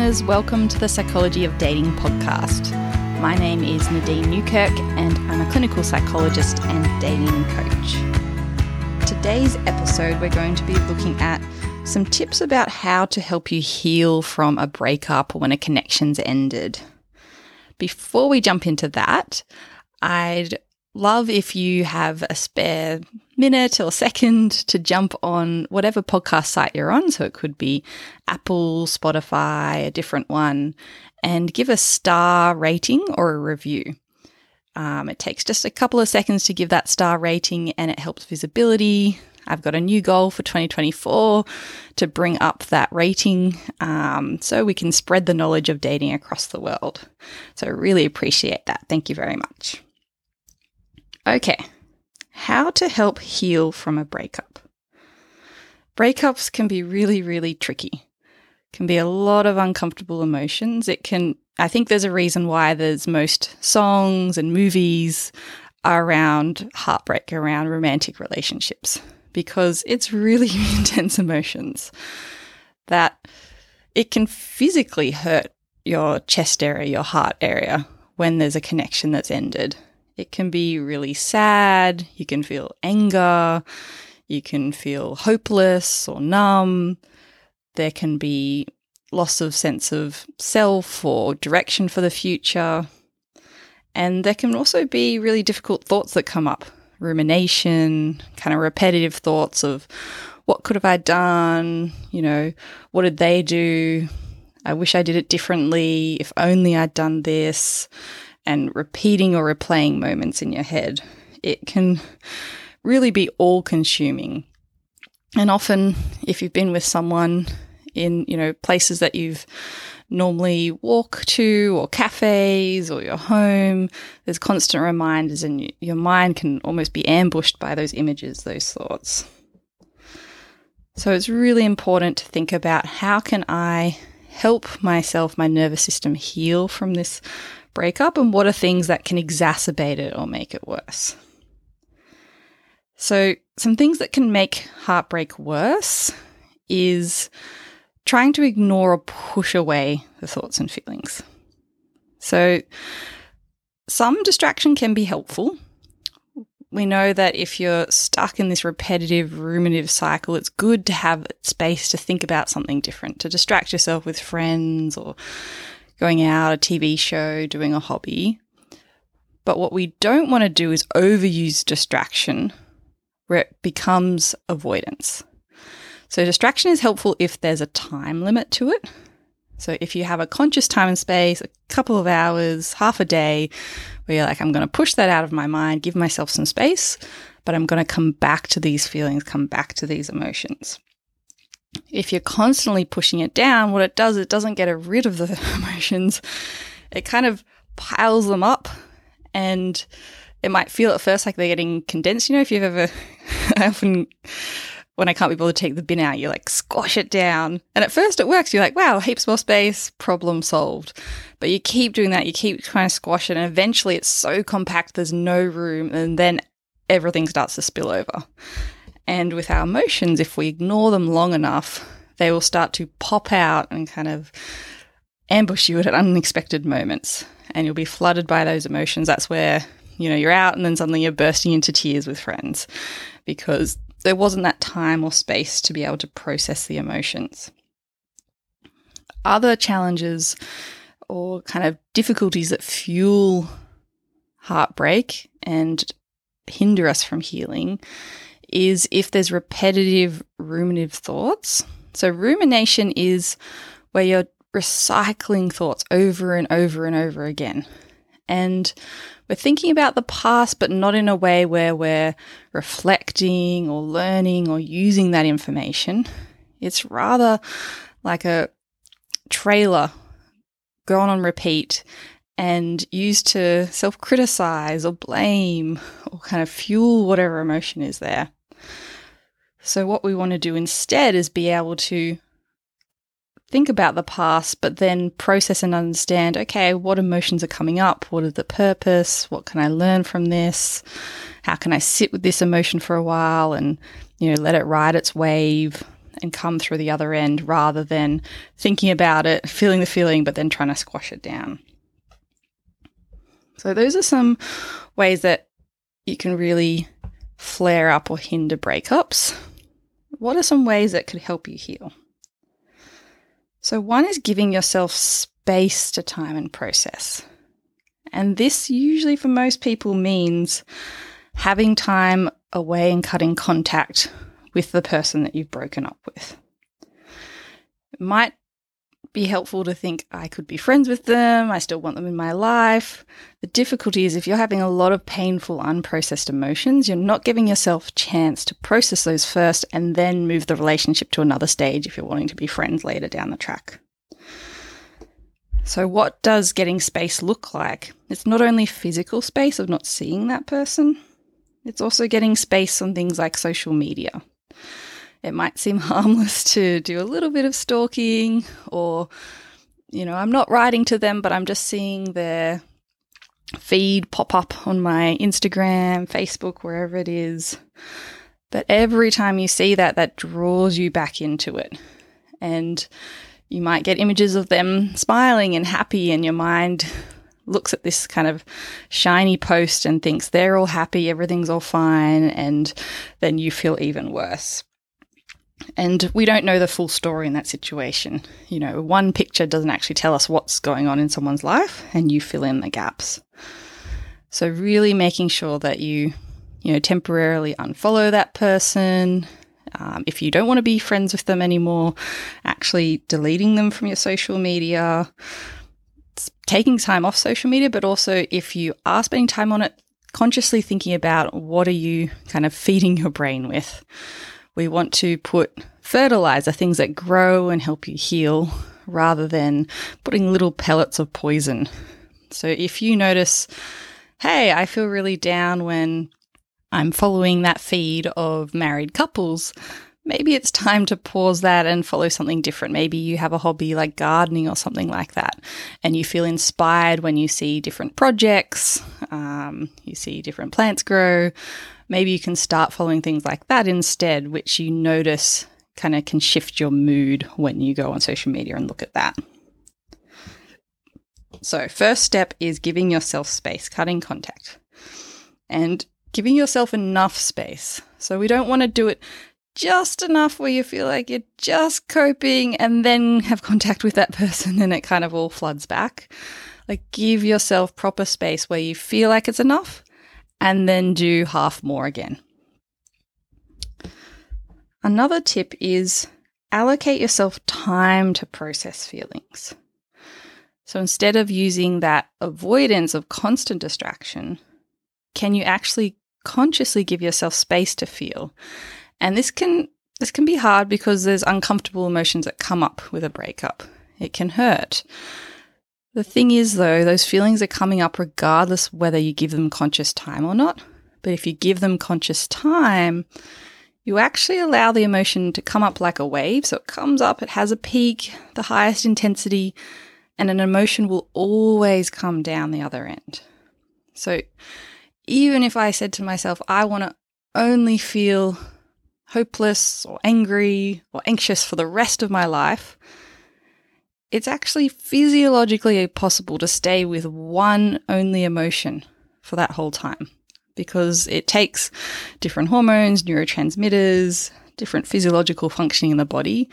listeners. Welcome to the Psychology of Dating podcast. My name is Nadine Neukirch, and I'm a clinical psychologist and dating coach. Today's episode, we're going to be looking at some tips about how to help you heal from a breakup or when a connection's ended. Before we jump into that, I'd love if you have a spare minute or second to jump on whatever podcast site you're on. So it could be Apple, Spotify, a different one, and give a star rating or a review. Um, it takes just a couple of seconds to give that star rating and it helps visibility. I've got a new goal for 2024 to bring up that rating um, so we can spread the knowledge of dating across the world. So, really appreciate that. Thank you very much. Okay, how to help heal from a breakup. Breakups can be really, really tricky. Can be a lot of uncomfortable emotions. It can, I think there's a reason why there's most songs and movies around heartbreak, around romantic relationships, because it's really intense emotions that it can physically hurt your chest area, your heart area when there's a connection that's ended. It can be really sad. You can feel anger. You can feel hopeless or numb. There can be loss of sense of self or direction for the future. And there can also be really difficult thoughts that come up rumination, kind of repetitive thoughts of what could have I done? You know, what did they do? I wish I did it differently. If only I'd done this and repeating or replaying moments in your head. It can really be all consuming. And often, if you've been with someone in, you know, places that you've normally walk to or cafes or your home, there's constant reminders, and your mind can almost be ambushed by those images, those thoughts. So it's really important to think about how can I help myself, my nervous system heal from this breakup and what are things that can exacerbate it or make it worse. So, some things that can make heartbreak worse is trying to ignore or push away the thoughts and feelings. So, some distraction can be helpful. We know that if you're stuck in this repetitive ruminative cycle, it's good to have space to think about something different, to distract yourself with friends or going out, a TV show, doing a hobby. But what we don't want to do is overuse distraction where it becomes avoidance. So, distraction is helpful if there's a time limit to it. So, if you have a conscious time and space, a couple of hours, half a day, where you're like, I'm going to push that out of my mind, give myself some space, but I'm going to come back to these feelings, come back to these emotions if you're constantly pushing it down, what it does, it doesn't get rid of the emotions. It kind of piles them up and it might feel at first like they're getting condensed. You know, if you've ever, I often, when I can't be bothered to take the bin out, you like squash it down. And at first it works. You're like, wow, heaps more space, problem solved. But you keep doing that, you keep trying to squash it, and eventually it's so compact, there's no room, and then everything starts to spill over. And with our emotions, if we ignore them long enough, they will start to pop out and kind of ambush you at unexpected moments. And you'll be flooded by those emotions. That's where, you know, you're out and then suddenly you're bursting into tears with friends because there wasn't that time or space to be able to process the emotions. Other challenges or kind of difficulties that fuel heartbreak and hinder us from healing is if there's repetitive ruminative thoughts. So, rumination is where you're recycling thoughts over and over and over again. And we're thinking about the past, but not in a way where we're reflecting or learning or using that information. It's rather like a trailer going on repeat and used to self criticize or blame or kind of fuel whatever emotion is there. So, what we want to do instead is be able to think about the past, but then process and understand okay, what emotions are coming up? What is the purpose? What can I learn from this? How can I sit with this emotion for a while and, you know, let it ride its wave and come through the other end rather than thinking about it, feeling the feeling, but then trying to squash it down. So, those are some ways that you can really flare up or hinder breakups. What are some ways that could help you heal? So, one is giving yourself space to time and process. And this usually for most people means having time away and cutting contact with the person that you've broken up with. It might be helpful to think I could be friends with them, I still want them in my life. The difficulty is if you're having a lot of painful, unprocessed emotions, you're not giving yourself a chance to process those first and then move the relationship to another stage if you're wanting to be friends later down the track. So, what does getting space look like? It's not only physical space of not seeing that person, it's also getting space on things like social media. It might seem harmless to do a little bit of stalking, or, you know, I'm not writing to them, but I'm just seeing their feed pop up on my Instagram, Facebook, wherever it is. But every time you see that, that draws you back into it. And you might get images of them smiling and happy, and your mind looks at this kind of shiny post and thinks they're all happy, everything's all fine, and then you feel even worse. And we don't know the full story in that situation. You know, one picture doesn't actually tell us what's going on in someone's life, and you fill in the gaps. So, really making sure that you, you know, temporarily unfollow that person, um, if you don't want to be friends with them anymore, actually deleting them from your social media, taking time off social media, but also if you are spending time on it, consciously thinking about what are you kind of feeding your brain with. We want to put fertilizer, things that grow and help you heal, rather than putting little pellets of poison. So if you notice, hey, I feel really down when I'm following that feed of married couples, maybe it's time to pause that and follow something different. Maybe you have a hobby like gardening or something like that, and you feel inspired when you see different projects, um, you see different plants grow. Maybe you can start following things like that instead, which you notice kind of can shift your mood when you go on social media and look at that. So, first step is giving yourself space, cutting contact. And giving yourself enough space. So we don't want to do it just enough where you feel like you're just coping and then have contact with that person and it kind of all floods back. Like give yourself proper space where you feel like it's enough and then do half more again. Another tip is allocate yourself time to process feelings. So instead of using that avoidance of constant distraction, can you actually consciously give yourself space to feel. And this can this can be hard because there's uncomfortable emotions that come up with a breakup. It can hurt. The thing is though, those feelings are coming up regardless whether you give them conscious time or not. But if you give them conscious time, you actually allow the emotion to come up like a wave. So it comes up, it has a peak, the highest intensity, and an emotion will always come down the other end. So even if I said to myself, I want to only feel hopeless or angry or anxious for the rest of my life, it's actually physiologically possible to stay with one only emotion for that whole time because it takes different hormones, neurotransmitters, different physiological functioning in the body,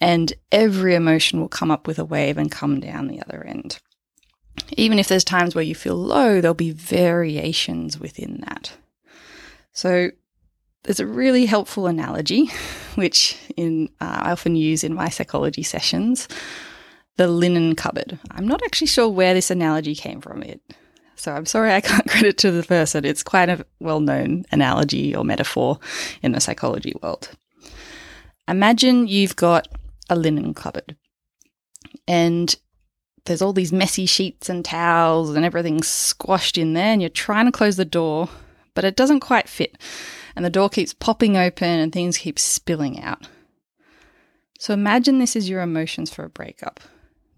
and every emotion will come up with a wave and come down the other end even if there's times where you feel low, there'll be variations within that. So there's a really helpful analogy, which in uh, I often use in my psychology sessions, the linen cupboard. I'm not actually sure where this analogy came from. It, so I'm sorry I can't credit to the person. It's quite a well-known analogy or metaphor in the psychology world. Imagine you've got a linen cupboard, and there's all these messy sheets and towels and everything squashed in there, and you're trying to close the door, but it doesn't quite fit. And the door keeps popping open and things keep spilling out. So imagine this is your emotions for a breakup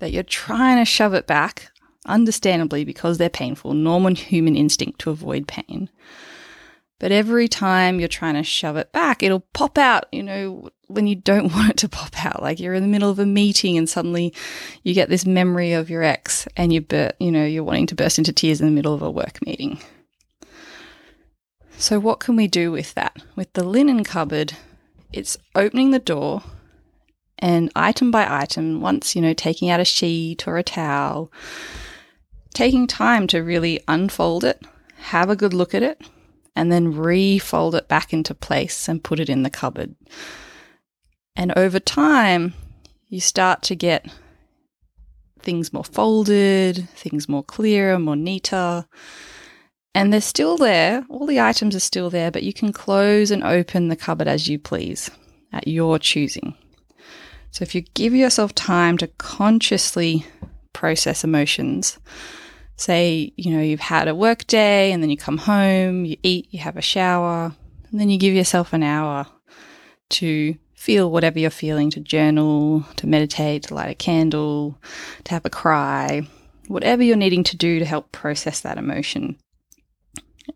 that you're trying to shove it back, understandably because they're painful, normal human instinct to avoid pain. But every time you're trying to shove it back, it'll pop out, you know, when you don't want it to pop out. Like you're in the middle of a meeting and suddenly you get this memory of your ex and you, bur- you know, you're wanting to burst into tears in the middle of a work meeting. So, what can we do with that? With the linen cupboard, it's opening the door and item by item, once, you know, taking out a sheet or a towel, taking time to really unfold it, have a good look at it, and then refold it back into place and put it in the cupboard. And over time, you start to get things more folded, things more clearer, more neater. And they're still there. All the items are still there, but you can close and open the cupboard as you please at your choosing. So if you give yourself time to consciously process emotions, say, you know, you've had a work day and then you come home, you eat, you have a shower, and then you give yourself an hour to feel whatever you're feeling, to journal, to meditate, to light a candle, to have a cry, whatever you're needing to do to help process that emotion.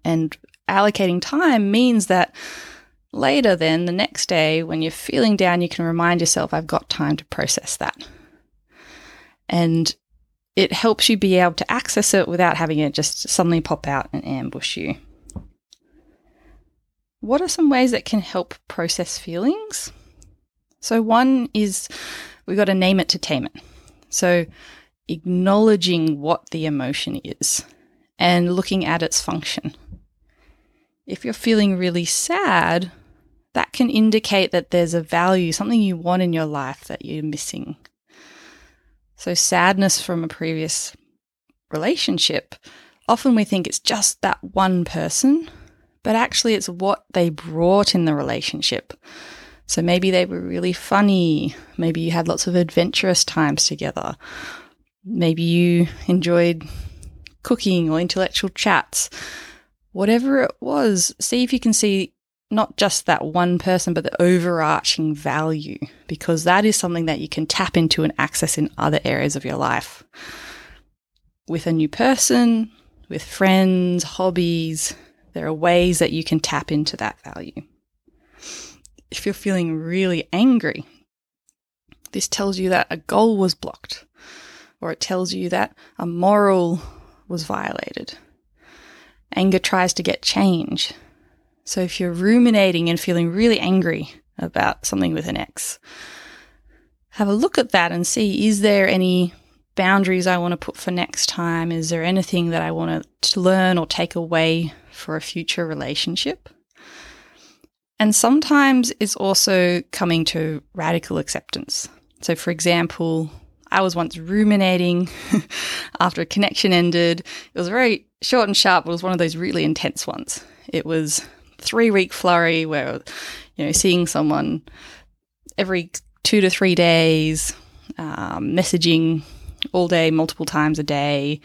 And allocating time means that later, then the next day, when you're feeling down, you can remind yourself, I've got time to process that. And it helps you be able to access it without having it just suddenly pop out and ambush you. What are some ways that can help process feelings? So, one is we've got to name it to tame it. So, acknowledging what the emotion is and looking at its function. If you're feeling really sad, that can indicate that there's a value, something you want in your life that you're missing. So, sadness from a previous relationship, often we think it's just that one person, but actually it's what they brought in the relationship. So, maybe they were really funny. Maybe you had lots of adventurous times together. Maybe you enjoyed cooking or intellectual chats whatever it was, see if you can see not just that one person, but the overarching value, because that is something that you can tap into and access in other areas of your life. With a new person, with friends, hobbies, there are ways that you can tap into that value. If you're feeling really angry, this tells you that a goal was blocked, or it tells you that a moral was violated anger tries to get change. So if you're ruminating and feeling really angry about something with an ex, have a look at that and see is there any boundaries I want to put for next time? Is there anything that I want to learn or take away for a future relationship? And sometimes it's also coming to radical acceptance. So, for example, I was once ruminating after a connection ended. It was very short and sharp. It was one of those really intense ones. It was three week flurry where, you know, seeing someone every two to three days, um, messaging all day, multiple times a day,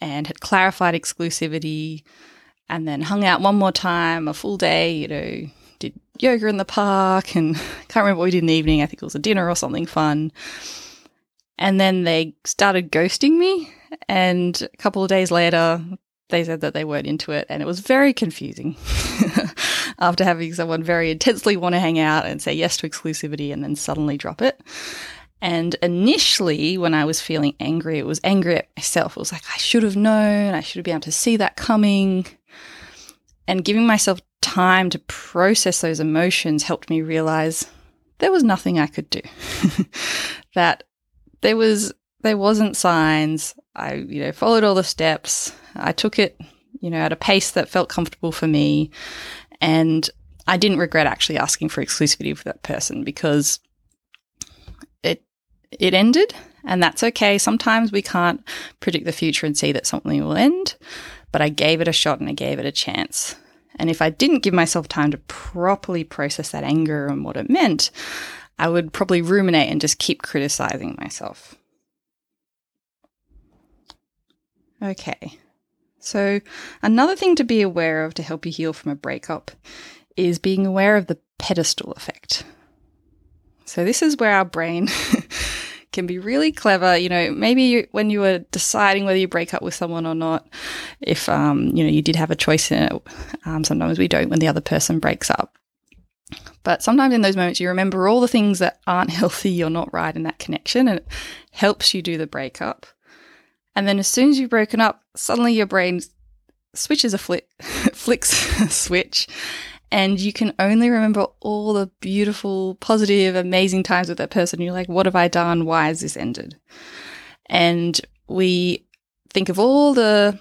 and had clarified exclusivity, and then hung out one more time, a full day, you know, did yoga in the park, and can't remember what we did in the evening. I think it was a dinner or something fun. And then they started ghosting me. And a couple of days later, they said that they weren't into it. And it was very confusing after having someone very intensely want to hang out and say yes to exclusivity and then suddenly drop it. And initially, when I was feeling angry, it was angry at myself. It was like, I should have known, I should have been able to see that coming. And giving myself time to process those emotions helped me realize there was nothing I could do. that there was there wasn't signs. I you know followed all the steps. I took it you know at a pace that felt comfortable for me, and I didn't regret actually asking for exclusivity with that person because it it ended, and that's okay. Sometimes we can't predict the future and see that something will end, but I gave it a shot and I gave it a chance. And if I didn't give myself time to properly process that anger and what it meant, I would probably ruminate and just keep criticizing myself. Okay. So, another thing to be aware of to help you heal from a breakup is being aware of the pedestal effect. So, this is where our brain can be really clever. You know, maybe you, when you were deciding whether you break up with someone or not, if, um, you know, you did have a choice in it, um, sometimes we don't when the other person breaks up. But sometimes in those moments, you remember all the things that aren't healthy you're not right in that connection, and it helps you do the breakup. And then as soon as you've broken up, suddenly your brain switches a flick, flicks a switch, and you can only remember all the beautiful, positive, amazing times with that person. You're like, what have I done? Why has this ended? And we think of all the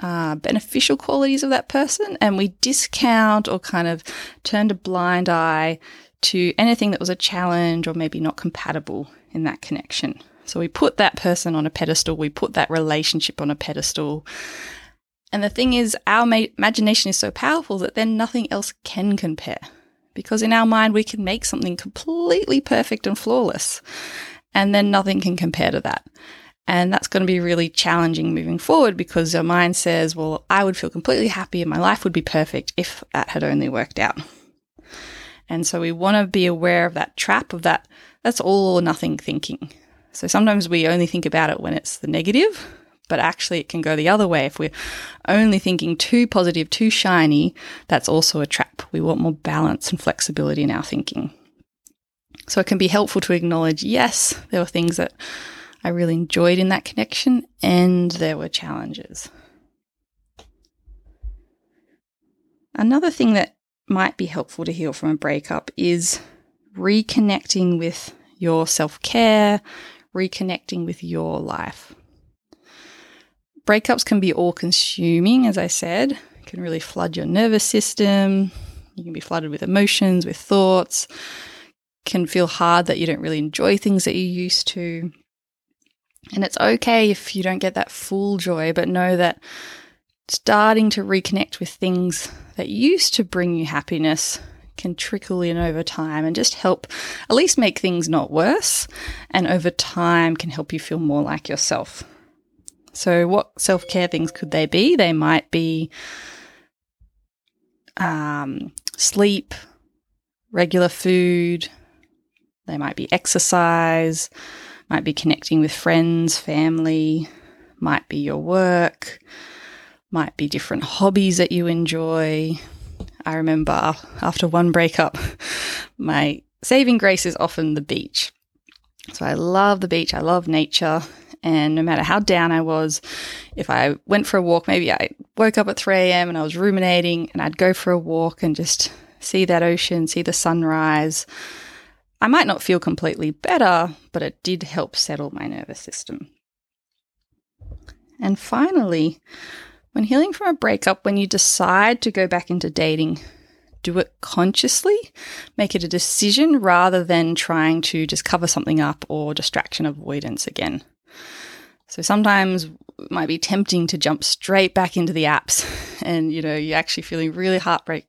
uh, beneficial qualities of that person and we discount or kind of turn a blind eye to anything that was a challenge or maybe not compatible in that connection. So we put that person on a pedestal, we put that relationship on a pedestal, and the thing is, our ma- imagination is so powerful that then nothing else can compare. Because in our mind, we can make something completely perfect and flawless, and then nothing can compare to that. And that's going to be really challenging moving forward because your mind says, well, I would feel completely happy and my life would be perfect if that had only worked out. And so we want to be aware of that trap of that, that's all or nothing thinking. So sometimes we only think about it when it's the negative, but actually it can go the other way. If we're only thinking too positive, too shiny, that's also a trap. We want more balance and flexibility in our thinking. So it can be helpful to acknowledge, yes, there were things that I really enjoyed in that connection and there were challenges. Another thing that might be helpful to heal from a breakup is reconnecting with your self care, reconnecting with your life breakups can be all consuming, as I said, it can really flood your nervous system. You can be flooded with emotions, with thoughts. Can feel hard that you don't really enjoy things that you used to. And it's okay if you don't get that full joy, but know that starting to reconnect with things that used to bring you happiness can trickle in over time and just help at least make things not worse. And over time can help you feel more like yourself. So, what self care things could they be? They might be um, sleep, regular food, they might be exercise, might be connecting with friends, family, might be your work, might be different hobbies that you enjoy. I remember after one breakup, my saving grace is often the beach. So I love the beach, I love nature, and no matter how down I was, if I went for a walk, maybe I woke up at 3 a.m. and I was ruminating and I'd go for a walk and just see that ocean, see the sunrise. I might not feel completely better, but it did help settle my nervous system. And finally, when healing from a breakup, when you decide to go back into dating, do it consciously, make it a decision rather than trying to just cover something up or distraction avoidance again. So sometimes it might be tempting to jump straight back into the apps and you know you're actually feeling really heartbreak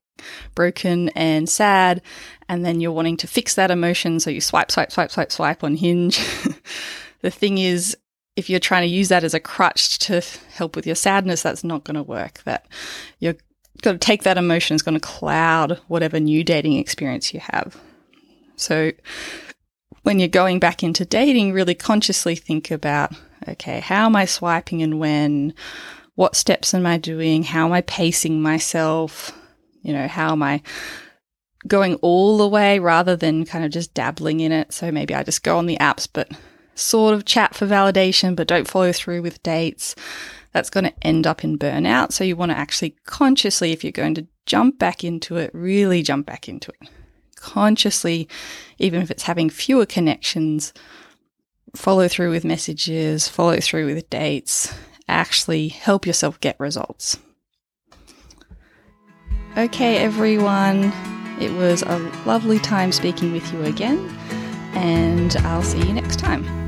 broken and sad and then you're wanting to fix that emotion so you swipe swipe swipe swipe swipe on hinge the thing is if you're trying to use that as a crutch to help with your sadness that's not going to work that you're going to take that emotion it's going to cloud whatever new dating experience you have so when you're going back into dating, really consciously think about okay, how am I swiping and when? What steps am I doing? How am I pacing myself? You know, how am I going all the way rather than kind of just dabbling in it? So maybe I just go on the apps, but sort of chat for validation, but don't follow through with dates. That's going to end up in burnout. So you want to actually consciously, if you're going to jump back into it, really jump back into it consciously, even if it's having fewer connections, follow through with messages, follow through with dates, actually help yourself get results. Okay, everyone, it was a lovely time speaking with you again, and I'll see you next time.